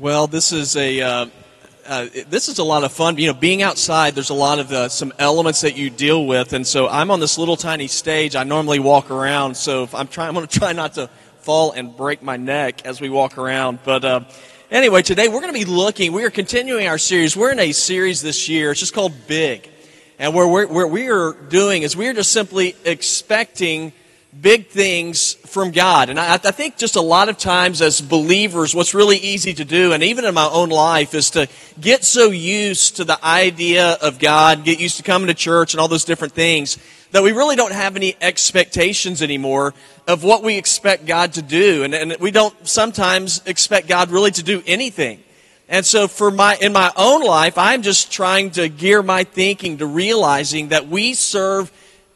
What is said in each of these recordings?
Well, this is a uh, uh, this is a lot of fun. You know, being outside, there's a lot of uh, some elements that you deal with, and so I'm on this little tiny stage. I normally walk around, so I'm trying. I'm going to try not to fall and break my neck as we walk around. But uh, anyway, today we're going to be looking. We are continuing our series. We're in a series this year. It's just called Big, and where we're, what we are doing is we are just simply expecting big things from God. And I, I, think just a lot of times as believers, what's really easy to do, and even in my own life, is to get so used to the idea of God, get used to coming to church and all those different things, that we really don't have any expectations anymore of what we expect God to do. And, and we don't sometimes expect God really to do anything. And so for my, in my own life, I'm just trying to gear my thinking to realizing that we serve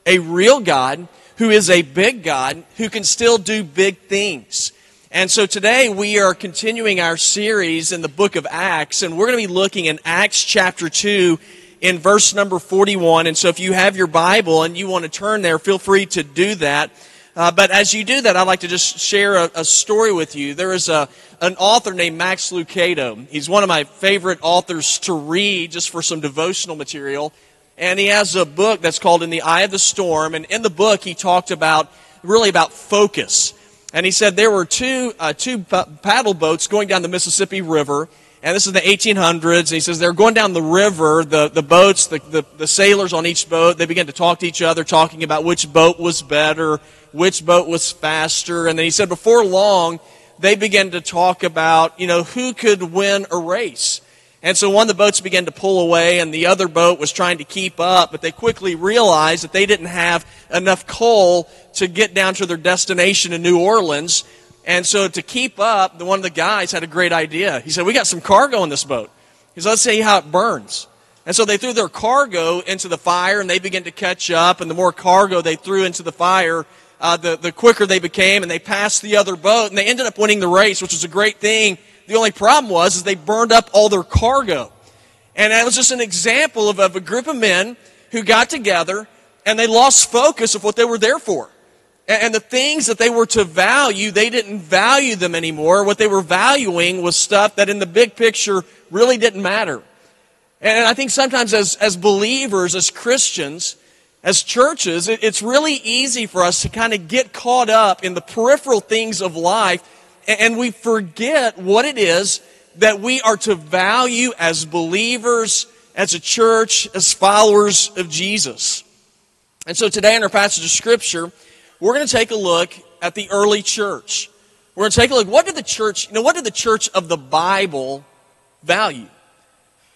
a real God who is a big God who can still do big things. And so today we are continuing our series in the book of Acts, and we're going to be looking in Acts chapter 2 in verse number 41. And so if you have your Bible and you want to turn there, feel free to do that. Uh, but as you do that, I'd like to just share a, a story with you. There is a, an author named Max Lucado. He's one of my favorite authors to read just for some devotional material and he has a book that's called In the Eye of the Storm. And in the book, he talked about really about focus. And he said there were two, uh, two paddle boats going down the Mississippi River. And this is the 1800s. And he says they're going down the river, the, the boats, the, the, the sailors on each boat, they began to talk to each other, talking about which boat was better, which boat was faster. And then he said before long, they began to talk about, you know, who could win a race. And so one of the boats began to pull away, and the other boat was trying to keep up, but they quickly realized that they didn't have enough coal to get down to their destination in New Orleans. And so to keep up, the one of the guys had a great idea. He said, We got some cargo in this boat. He said, Let's see how it burns. And so they threw their cargo into the fire, and they began to catch up, and the more cargo they threw into the fire, uh, the, the quicker they became, and they passed the other boat, and they ended up winning the race, which was a great thing the only problem was is they burned up all their cargo. And that was just an example of, of a group of men who got together and they lost focus of what they were there for. And, the things that they were to value, they didn't value them anymore. What they were valuing was stuff that in the big picture really didn't matter. And I think sometimes as, as believers, as Christians, as churches, it, it's really easy for us to kind of get caught up in the peripheral things of life and we forget what it is that we are to value as believers, as a church, as followers of Jesus. And so today in our passage of Scripture, we're going to take a look at the early church. We're going to take a look. What did the church, you know, what did the church of the Bible value?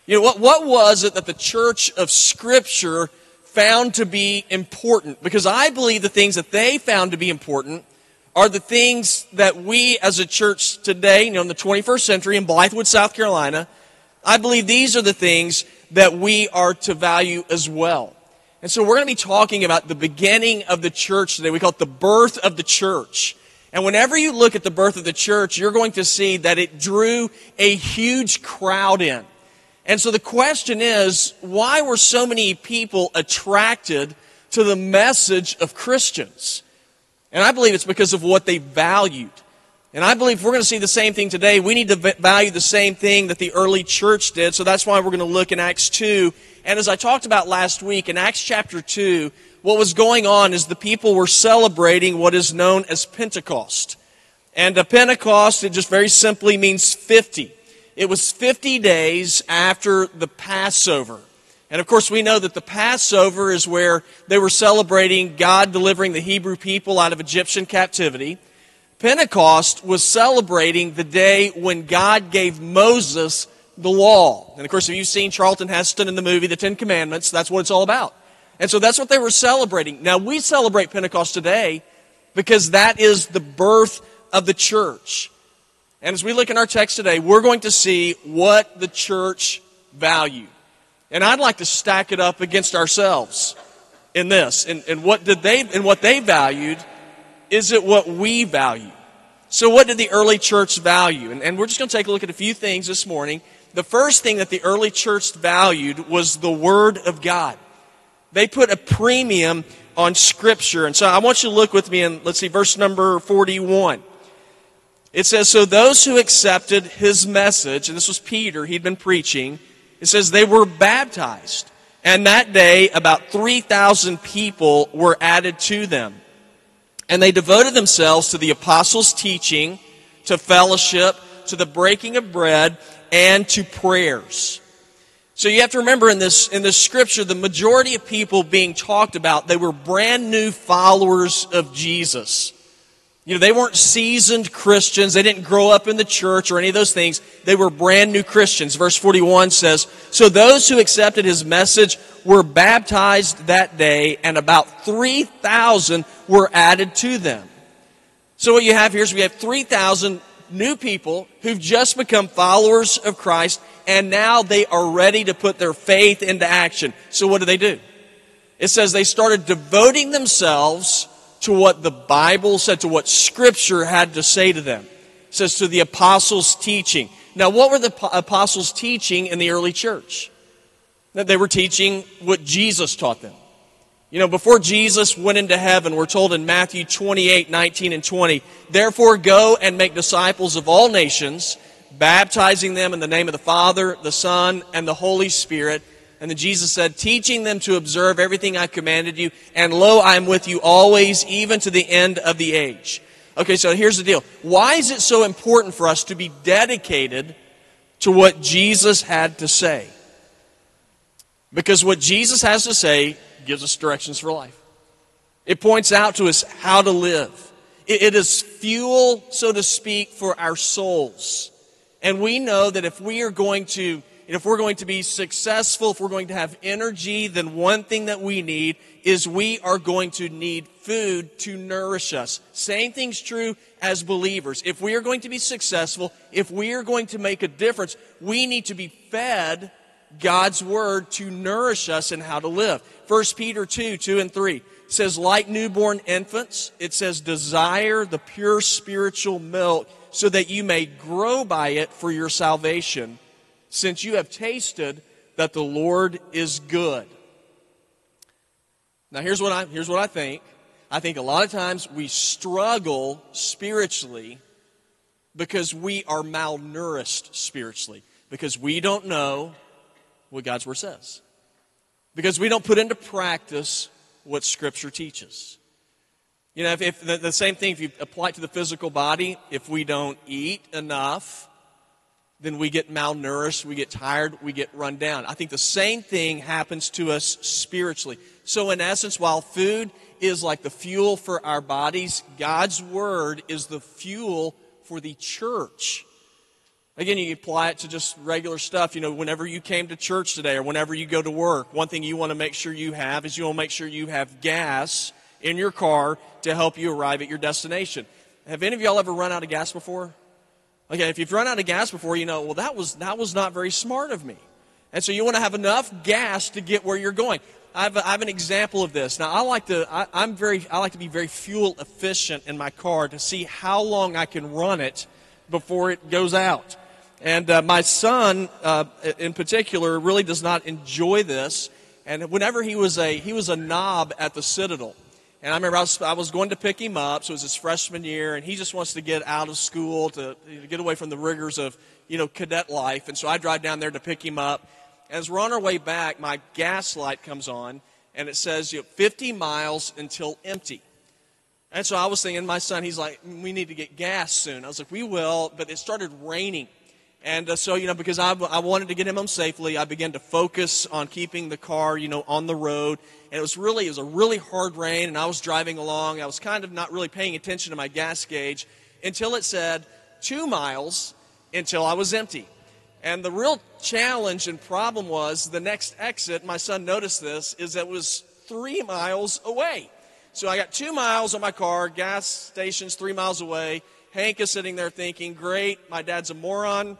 You know, what, what was it that the church of Scripture found to be important? Because I believe the things that they found to be important are the things that we as a church today, you know, in the 21st century in Blythewood, South Carolina, I believe these are the things that we are to value as well. And so we're going to be talking about the beginning of the church today. We call it the birth of the church. And whenever you look at the birth of the church, you're going to see that it drew a huge crowd in. And so the question is, why were so many people attracted to the message of Christians? And I believe it's because of what they valued. And I believe we're going to see the same thing today. We need to value the same thing that the early church did. So that's why we're going to look in Acts 2. And as I talked about last week, in Acts chapter 2, what was going on is the people were celebrating what is known as Pentecost. And a Pentecost, it just very simply means 50. It was 50 days after the Passover. And of course, we know that the Passover is where they were celebrating God delivering the Hebrew people out of Egyptian captivity. Pentecost was celebrating the day when God gave Moses the law. And of course, if you've seen Charlton Heston in the movie The Ten Commandments, that's what it's all about. And so that's what they were celebrating. Now, we celebrate Pentecost today because that is the birth of the church. And as we look in our text today, we're going to see what the church valued. And I'd like to stack it up against ourselves in this. And, and what did they and what they valued is it what we value? So what did the early church value? And, and we're just going to take a look at a few things this morning. The first thing that the early church valued was the Word of God. They put a premium on Scripture. And so I want you to look with me and let's see, verse number 41. It says, So those who accepted his message, and this was Peter, he'd been preaching, it says they were baptized. And that day, about 3,000 people were added to them. And they devoted themselves to the apostles' teaching, to fellowship, to the breaking of bread, and to prayers. So you have to remember in this, in this scripture, the majority of people being talked about, they were brand new followers of Jesus. You know, they weren't seasoned Christians. They didn't grow up in the church or any of those things. They were brand new Christians. Verse 41 says, So those who accepted his message were baptized that day, and about 3,000 were added to them. So what you have here is we have 3,000 new people who've just become followers of Christ, and now they are ready to put their faith into action. So what do they do? It says they started devoting themselves to what the Bible said, to what Scripture had to say to them. It says to the apostles' teaching. Now, what were the apostles teaching in the early church? That they were teaching what Jesus taught them. You know, before Jesus went into heaven, we're told in Matthew 28, 19 and 20, Therefore go and make disciples of all nations, baptizing them in the name of the Father, the Son, and the Holy Spirit, and then Jesus said, teaching them to observe everything I commanded you, and lo, I am with you always, even to the end of the age. Okay, so here's the deal. Why is it so important for us to be dedicated to what Jesus had to say? Because what Jesus has to say gives us directions for life. It points out to us how to live. it is fuel, so to speak, for our souls. And we know that if we are going to if we're going to be successful, if we're going to have energy, then one thing that we need is we are going to need food to nourish us. Same thing's true as believers. If we are going to be successful, if we are going to make a difference, we need to be fed God's word to nourish us in how to live. 1 Peter 2, 2 and 3 says, like newborn infants, it says, desire the pure spiritual milk so that you may grow by it for your salvation since you have tasted that the Lord is good. Now here's what I here's what I think. I think a lot of times we struggle spiritually because we are malnourished spiritually because we don't know what God's word says. Because we don't put into practice what scripture teaches. You know, if, if the, the same thing if you apply it to the physical body, if we don't eat enough, then we get malnourished, we get tired, we get run down. I think the same thing happens to us spiritually. So, in essence, while food is like the fuel for our bodies, God's Word is the fuel for the church. Again, you apply it to just regular stuff. You know, whenever you came to church today or whenever you go to work, one thing you want to make sure you have is you want to make sure you have gas in your car to help you arrive at your destination. Have any of y'all ever run out of gas before? Okay, if you've run out of gas before, you know, well, that was, that was not very smart of me. And so you want to have enough gas to get where you're going. I have, a, I have an example of this. Now, I like to, I, I'm very, I like to be very fuel efficient in my car to see how long I can run it before it goes out. And uh, my son, uh, in particular, really does not enjoy this. And whenever he was a, he was a knob at the Citadel. And I remember I was, I was, going to pick him up, so it was his freshman year, and he just wants to get out of school to, to get away from the rigors of, you know, cadet life. And so I drive down there to pick him up. As we're on our way back, my gas light comes on, and it says, you know, 50 miles until empty. And so I was thinking, my son, he's like, mm, we need to get gas soon. I was like, we will, but it started raining. And uh, so, you know, because I, I wanted to get him home safely, I began to focus on keeping the car, you know, on the road. And it was really, it was a really hard rain, and I was driving along. I was kind of not really paying attention to my gas gauge until it said two miles until I was empty. And the real challenge and problem was the next exit, my son noticed this, is that it was three miles away. So I got two miles on my car, gas station's three miles away. Hank is sitting there thinking, great, my dad's a moron.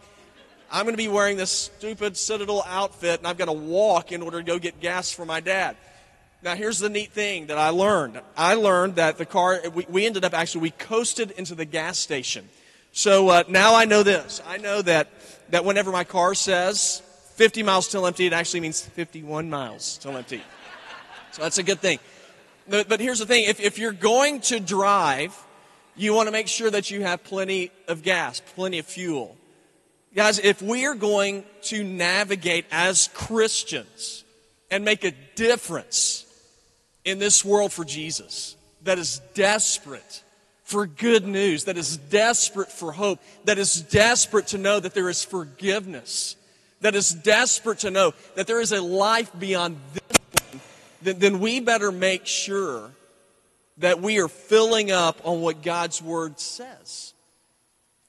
I'm going to be wearing this stupid Citadel outfit, and I've got to walk in order to go get gas for my dad. Now, here's the neat thing that I learned. I learned that the car, we, we ended up actually, we coasted into the gas station. So uh, now I know this. I know that, that whenever my car says 50 miles till empty, it actually means 51 miles till empty. So that's a good thing. But, here's the thing if, if you're going to drive, You want to make sure that you have plenty of gas, plenty of fuel. Guys, if we are going to navigate as Christians and make a difference in this world for Jesus that is desperate for good news, that is desperate for hope, that is desperate to know that there is forgiveness, that is desperate to know that there is a life beyond this one, then, then we better make sure that we are filling up on what God's Word says.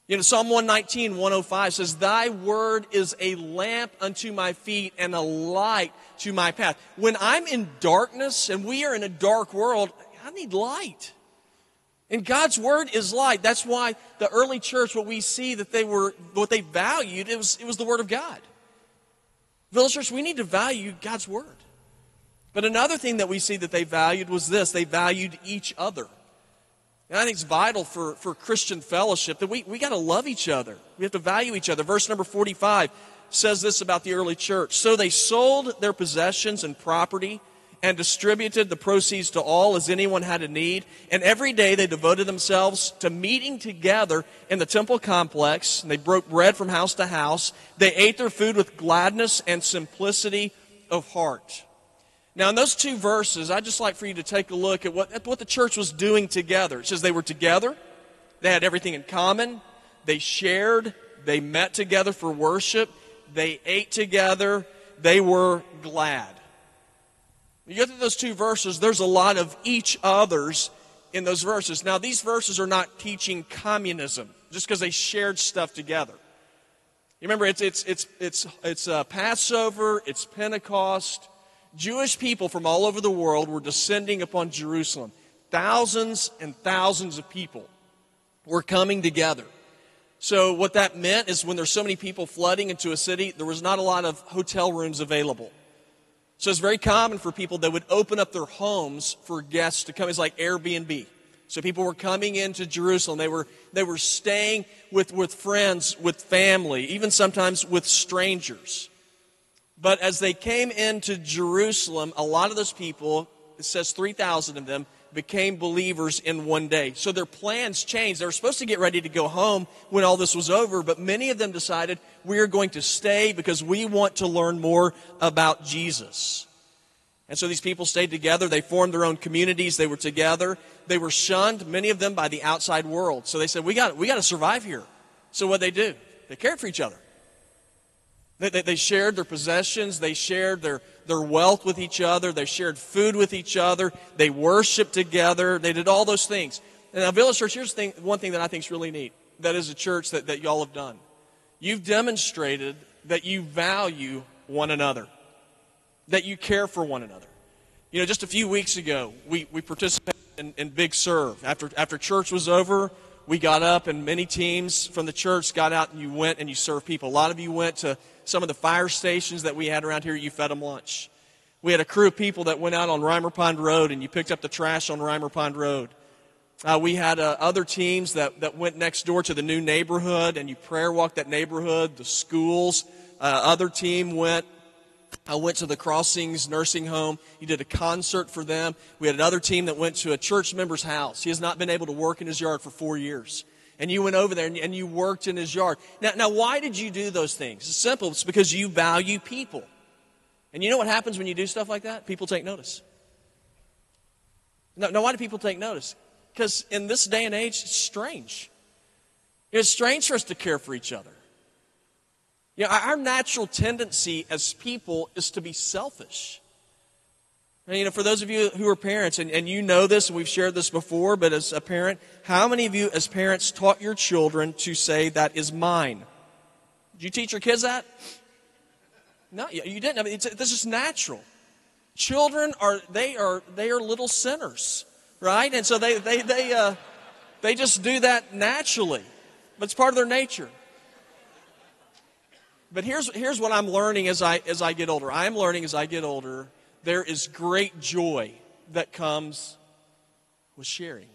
You know, Psalm 119, 105 says, Thy word is a lamp unto my feet and a light to my path. When I'm in darkness and we are in a dark world, I need light. And God's word is light. That's why the early church, what we see that they were, what they valued, it was, it was the word of God. Village Church, we need to value God's word. But another thing that we see that they valued was this they valued each other. And I think it's vital for, for Christian fellowship that we, we got to love each other. We have to value each other. Verse number 45 says this about the early church. So they sold their possessions and property and distributed the proceeds to all as anyone had a need. And every day they devoted themselves to meeting together in the temple complex. And they broke bread from house to house. They ate their food with gladness and simplicity of heart. Now, in those two verses, I'd just like for you to take a look at what, at what the church was doing together. It says they were together, they had everything in common, they shared, they met together for worship, they ate together, they were glad. You get through those two verses, there's a lot of each others in those verses. Now, these verses are not teaching communism just because they shared stuff together. You remember, it's, it's, it's, it's, it's uh, Passover, it's Pentecost, Jewish people from all over the world were descending upon Jerusalem. Thousands and thousands of people were coming together. So, what that meant is when there's so many people flooding into a city, there was not a lot of hotel rooms available. So, it's very common for people that would open up their homes for guests to come. It's like Airbnb. So, people were coming into Jerusalem. They were, they were staying with, with friends, with family, even sometimes with strangers. But as they came into Jerusalem, a lot of those people, it says 3,000 of them, became believers in one day. So their plans changed. They were supposed to get ready to go home when all this was over, but many of them decided we are going to stay because we want to learn more about Jesus. And so these people stayed together. They formed their own communities. They were together. They were shunned, many of them, by the outside world. So they said, we got, we got to survive here. So what they do? They cared for each other. They, they, they, shared their possessions. They shared their, their wealth with each other. They shared food with each other. They worshiped together. They did all those things. And now, Village Church, here's thing, one thing that I think is really neat. That is a church that, that y'all have done. You've demonstrated that you value one another, that you care for one another. You know, just a few weeks ago, we, we participated in, in Big Serve. After, after church was over, we got up and many teams from the church got out and you went and you served people. A lot of you went to some of the fire stations that we had around here, you fed them lunch. We had a crew of people that went out on Rimer Pond Road and you picked up the trash on Rimer Pond Road. Uh, we had uh, other teams that, that went next door to the new neighborhood and you prayer walked that neighborhood, the schools. Uh, other team went I went to the Crossings nursing home. You did a concert for them. We had another team that went to a church member's house. He has not been able to work in his yard for four years and you went over there and, and you worked in his yard. Now, now, why did you do those things? It's simple. It's because you value people. And you know what happens when you do stuff like that? People take notice. Now, now why do people take notice? Because in this day and age, it's strange. It's strange for us to care for each other. You know, our natural tendency as people is to be selfish. And, you know, for those of you who are parents, and, and you know this, and we've shared this before, but as a parent, how many of you as parents taught your children to say, that is mine? Did you teach your kids that? No, you didn't. I mean, this is natural. Children are, they are, they are little sinners, right? And so they, they, they, uh, they just do that naturally. But it's part of their nature. But here's, here's what I'm learning as I, as I get older. I'm learning as I get older there is great joy that comes with sharing.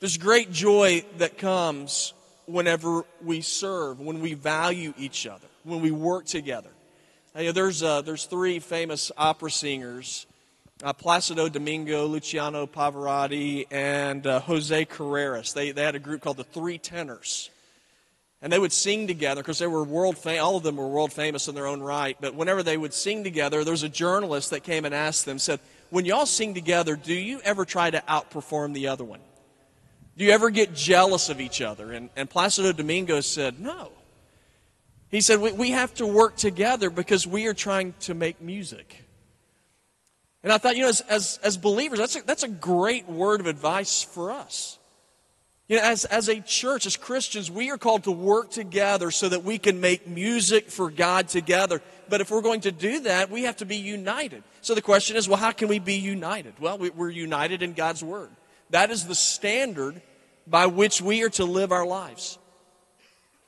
There's great joy that comes whenever we serve, when we value each other, when we work together. There's, uh, there's three famous opera singers uh, Placido Domingo, Luciano Pavarotti, and uh, Jose Carreras. They, they had a group called the Three Tenors. And they would sing together because they were world famous. All of them were world famous in their own right. But whenever they would sing together, there was a journalist that came and asked them, said, When y'all sing together, do you ever try to outperform the other one? Do you ever get jealous of each other? And, and Placido Domingo said, No. He said, we, we have to work together because we are trying to make music. And I thought, you know, as, as, as believers, that's a, that's a great word of advice for us. You know, as, as a church, as Christians, we are called to work together so that we can make music for God together. But if we're going to do that, we have to be united. So the question is, well, how can we be united? Well, we're united in God's Word. That is the standard by which we are to live our lives.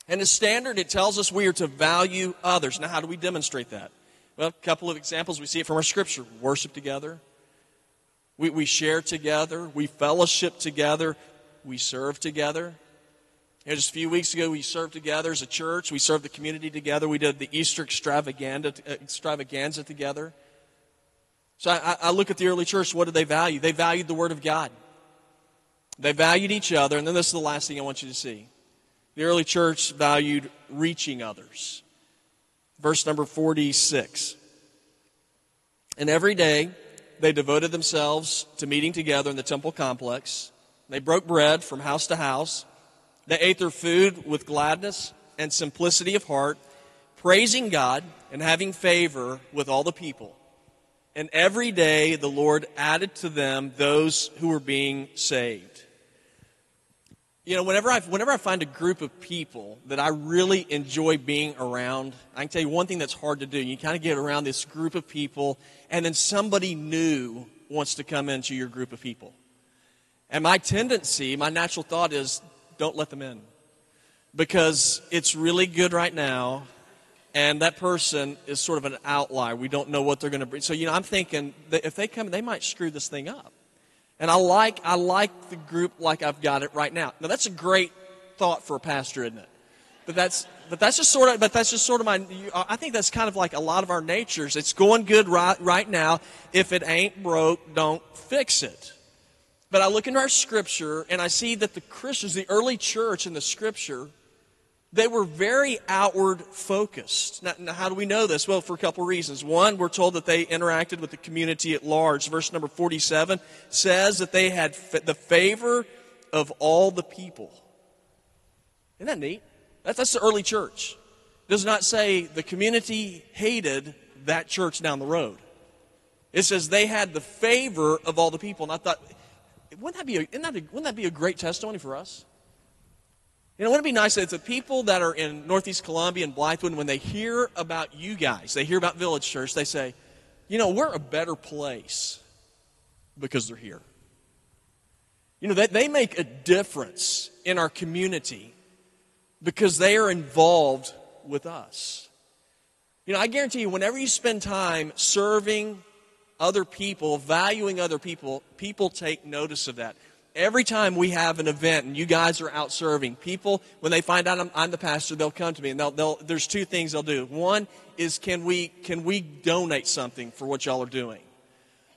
And the standard, it tells us we are to value others. Now, how do we demonstrate that? Well, a couple of examples. We see it from our scripture worship together, we, we share together, we fellowship together, we serve together. You know, just a few weeks ago, we served together as a church. We served the community together. We did the Easter extravaganza, extravaganza together. So I, I look at the early church. What did they value? They valued the Word of God. They valued each other. And then this is the last thing I want you to see. The early church valued reaching others. Verse number 46. And every day they devoted themselves to meeting together in the temple complex. They broke bread from house to house. They ate their food with gladness and simplicity of heart, praising God and having favor with all the people. And every day the Lord added to them those who were being saved. You know, whenever I, whenever I find a group of people that I really enjoy being around, I can tell you one thing that's hard to do. You kind of get around this group of people, and then somebody new wants to come into your group of people. And my tendency, my natural thought is don't let them in. Because it's really good right now, and that person is sort of an outlier. We don't know what they're going to bring. So, you know, I'm thinking that if they come, they might screw this thing up. And I like, I like the group like I've got it right now. Now that's a great thought for a pastor, isn't it? But that's, but that's just sort of, but that's just sort of my, I think that's kind of like a lot of our natures. It's going good right, right now. If it ain't broke, don't fix it. But I look into our scripture and I see that the Christians, the early church in the scripture, they were very outward focused. Now, now, how do we know this? Well, for a couple of reasons. One, we're told that they interacted with the community at large. Verse number 47 says that they had the favor of all the people. Isn't that neat? That's, that's the early church. It does not say the community hated that church down the road. It says they had the favor of all the people. And I thought, wouldn't that be a, that a, wouldn't that be a great testimony for us? You know, wouldn't it be nice that the people that are in Northeast Columbia and Blythewood, when they hear about you guys, they hear about Village Church, they say, you know, we're a better place because they're here. You know, they, they make a difference in our community because they are involved with us. You know, I guarantee you, whenever you spend time serving other people, valuing other people, people take notice of that every time we have an event and you guys are out serving, people, when they find out I'm, I'm the pastor, they'll come to me and they'll, they'll, there's two things they'll do. One is can we, can we donate something for what y'all are doing?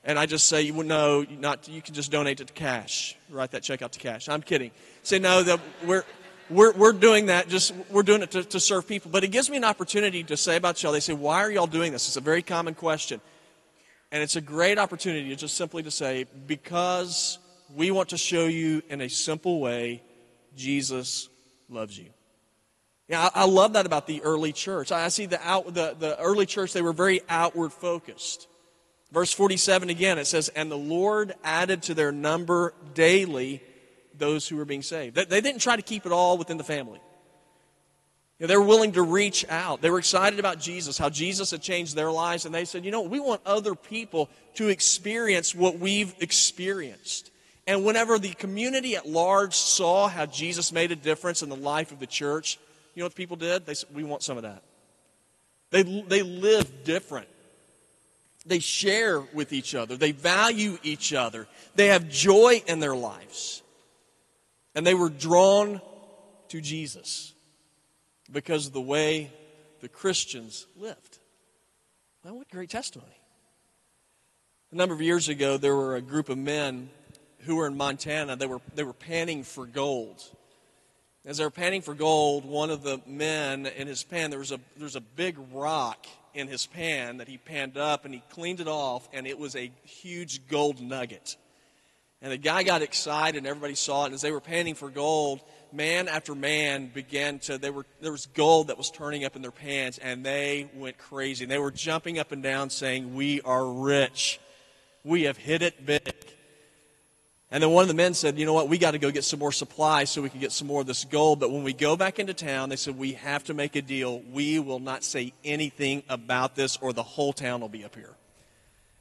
And I just say, no, not, you can just donate it to cash. Write that check out to cash. I'm kidding. Say, no, that we're, we're, we're doing that, just we're doing it to, to serve people. But it gives me an opportunity to say about y'all. They say, why are y'all doing this? It's a very common question. And it's a great opportunity just simply to say, because we want to show you in a simple way Jesus loves you. Yeah, I, I love that about the early church. I, see the, out, the, the early church, they were very outward focused. Verse 47 again, it says, And the Lord added to their number daily those who were being saved. They, they didn't try to keep it all within the family. Know, they were willing to reach out. They were excited about Jesus, how Jesus had changed their lives, and they said, you know, we want other people to experience what we've experienced. And whenever the community at large saw how Jesus made a difference in the life of the church, you know what people did? They said, We want some of that. They, they live different. They share with each other. They value each other. They have joy in their lives. And they were drawn to Jesus because of the way the Christians lived. Now, what great testimony. A number of years ago, there were a group of men who were in Montana. They were, they were panning for gold. As they were panning for gold, one of the men in his pan, there was a, there was a big rock in his pan that he panned up and he cleaned it off, and it was a huge gold nugget. And the guy got excited, and everybody saw it. And as they were panning for gold, man after man began to, they were, there was gold that was turning up in their pans, and they went crazy. And they were jumping up and down saying, We are rich. We have hit it big. And then one of the men said, You know what? We got to go get some more supplies so we can get some more of this gold. But when we go back into town, they said, We have to make a deal. We will not say anything about this, or the whole town will be up here.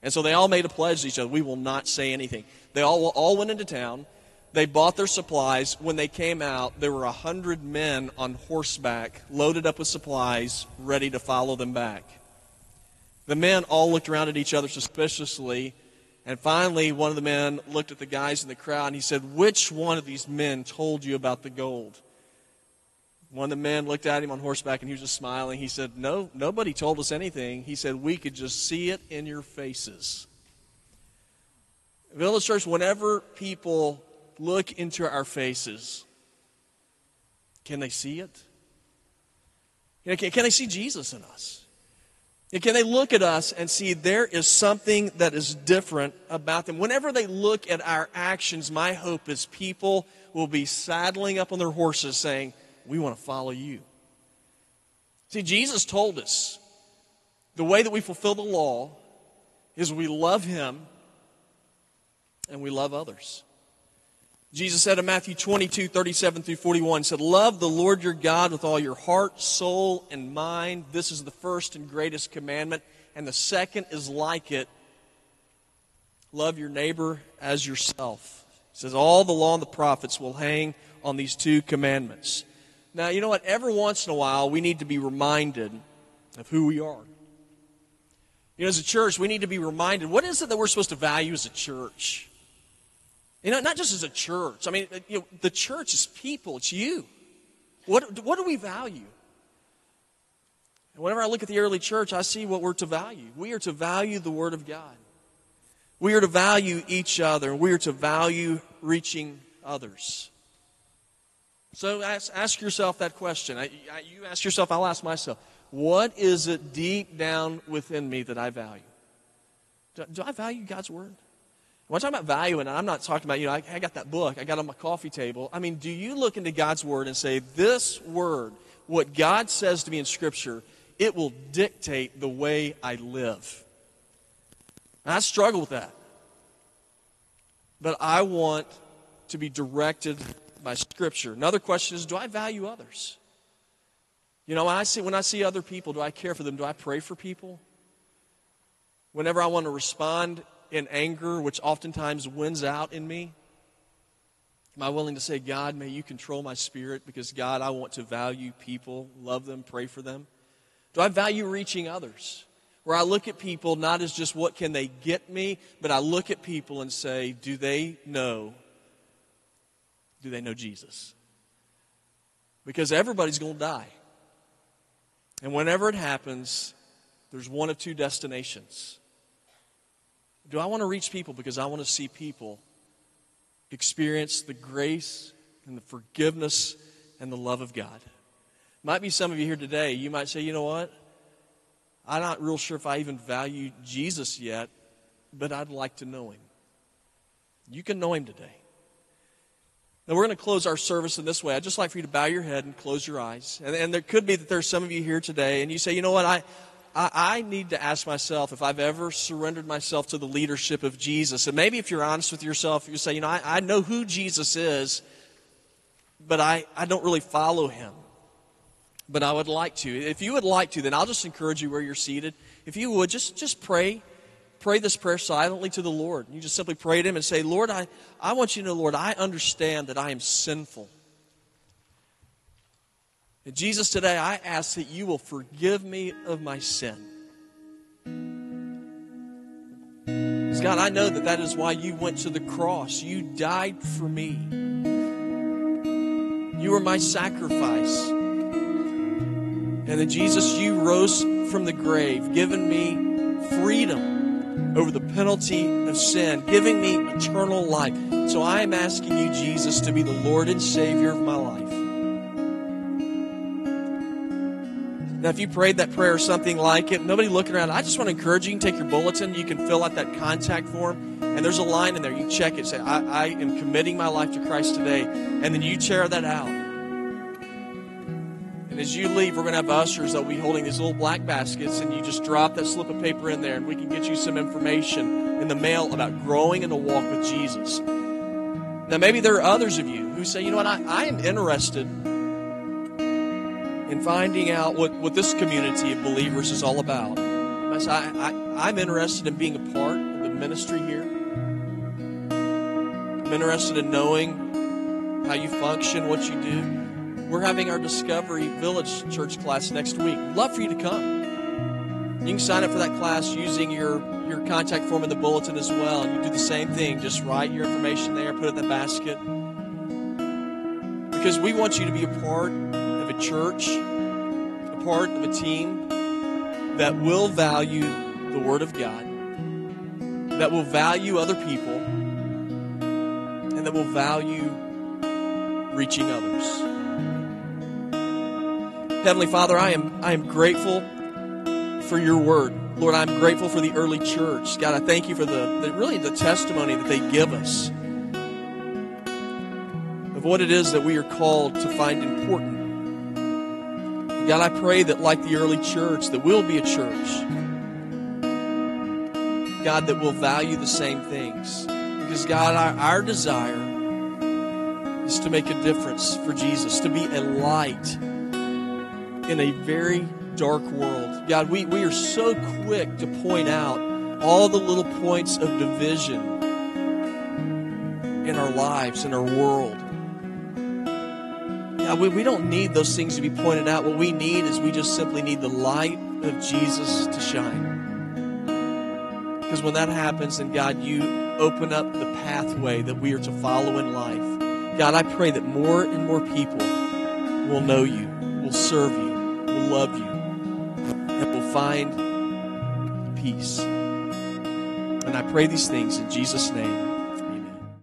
And so they all made a pledge to each other we will not say anything. They all, all went into town. They bought their supplies. When they came out, there were a hundred men on horseback, loaded up with supplies, ready to follow them back. The men all looked around at each other suspiciously and finally, one of the men looked at the guys in the crowd and he said, Which one of these men told you about the gold? One of the men looked at him on horseback and he was just smiling. He said, No, nobody told us anything. He said, We could just see it in your faces. Village Church, whenever people look into our faces, can they see it? Can they see Jesus in us? And can they look at us and see there is something that is different about them? Whenever they look at our actions, my hope is people will be saddling up on their horses saying, We want to follow you. See, Jesus told us the way that we fulfill the law is we love Him and we love others. Jesus said in Matthew 22, 37 through 41, said, Love the Lord your God with all your heart, soul, and mind. This is the first and greatest commandment. And the second is like it. Love your neighbor as yourself. He says, All the law and the prophets will hang on these two commandments. Now, you know what? Every once in a while, we need to be reminded of who we are. You know, as a church, we need to be reminded what is it that we're supposed to value as a church? You know, not just as a church. I mean, uh, you know, the church is people, it's you. What, what do we value? And whenever I look at the early church, I see what we're to value. We are to value the Word of God. We are to value each other. And we are to value reaching others. So ask, ask yourself that question. I, I, you ask yourself, I'll ask myself. What is it deep down within me that I value? Do, do I value God's Word? When I'm talking about value, and I'm not talking about, you know, I, I got that book, I got on my coffee table. I mean, do you look into God's Word and say, this Word, what God says to me in Scripture, it will dictate the way I live? And I struggle with that. But I want to be directed by Scripture. Another question is, do I value others? You know, when I see when I see other people, do I care for them? Do I pray for people? Whenever I want to respond in anger, which oftentimes wins out in me? Am I willing to say, God, may you control my spirit because, God, I want to value people, love them, pray for them? Do I value reaching others? Where I look at people not as just what can they get me, but I look at people and say, do they know? Do they know Jesus? Because everybody's going to die. And whenever it happens, there's one of two destinations. Do I want to reach people because I want to see people experience the grace and the forgiveness and the love of God? Might be some of you here today, you might say, you know what? I'm not real sure if I even value Jesus yet, but I'd like to know him. You can know him today. Now, we're going to close our service in this way. I'd just like for you to bow your head and close your eyes. And, and there could be that there's some of you here today, and you say, you know what? I, I, I need to ask myself if I've ever surrendered myself to the leadership of Jesus. And maybe if you're honest with yourself, you say, you know, I, I know who Jesus is, but I, I don't really follow him. But I would like to. If you would like to, then I'll just encourage you where you're seated. If you would, just, just pray. Pray this prayer silently to the Lord. You just simply pray to Him and say, Lord, I, I want you to know, Lord, I understand that I am sinful. And Jesus, today I ask that you will forgive me of my sin. Because God, I know that that is why you went to the cross. You died for me. You were my sacrifice. And then, Jesus, you rose from the grave, giving me freedom over the penalty of sin, giving me eternal life. So I am asking you, Jesus, to be the Lord and Savior of my life. Now, if you prayed that prayer or something like it, nobody looking around, I just want to encourage you. You can take your bulletin, you can fill out that contact form, and there's a line in there. You check it, say, I, I am committing my life to Christ today. And then you tear that out. And as you leave, we're going to have ushers that will be holding these little black baskets, and you just drop that slip of paper in there, and we can get you some information in the mail about growing in the walk with Jesus. Now, maybe there are others of you who say, you know what, I, I am interested in finding out what, what this community of believers is all about. I, I'm interested in being a part of the ministry here. I'm interested in knowing how you function, what you do. We're having our Discovery Village church class next week. Love for you to come. You can sign up for that class using your, your contact form in the bulletin as well. And you do the same thing. Just write your information there, put it in the basket. Because we want you to be a part church, a part of a team that will value the Word of God, that will value other people, and that will value reaching others. Heavenly Father, I am, I am grateful for your word. Lord, I'm grateful for the early church. God, I thank you for the, the really the testimony that they give us of what it is that we are called to find important. God, I pray that like the early church, that we'll be a church, God, that will value the same things. Because, God, our, our desire is to make a difference for Jesus, to be a light in a very dark world. God, we, we are so quick to point out all the little points of division in our lives, in our world. God, we, we don't need those things to be pointed out. What we need is we just simply need the light of Jesus to shine. Because when that happens, then God, you open up the pathway that we are to follow in life. God, I pray that more and more people will know you, will serve you, will love you, and will find peace. And I pray these things in Jesus' name.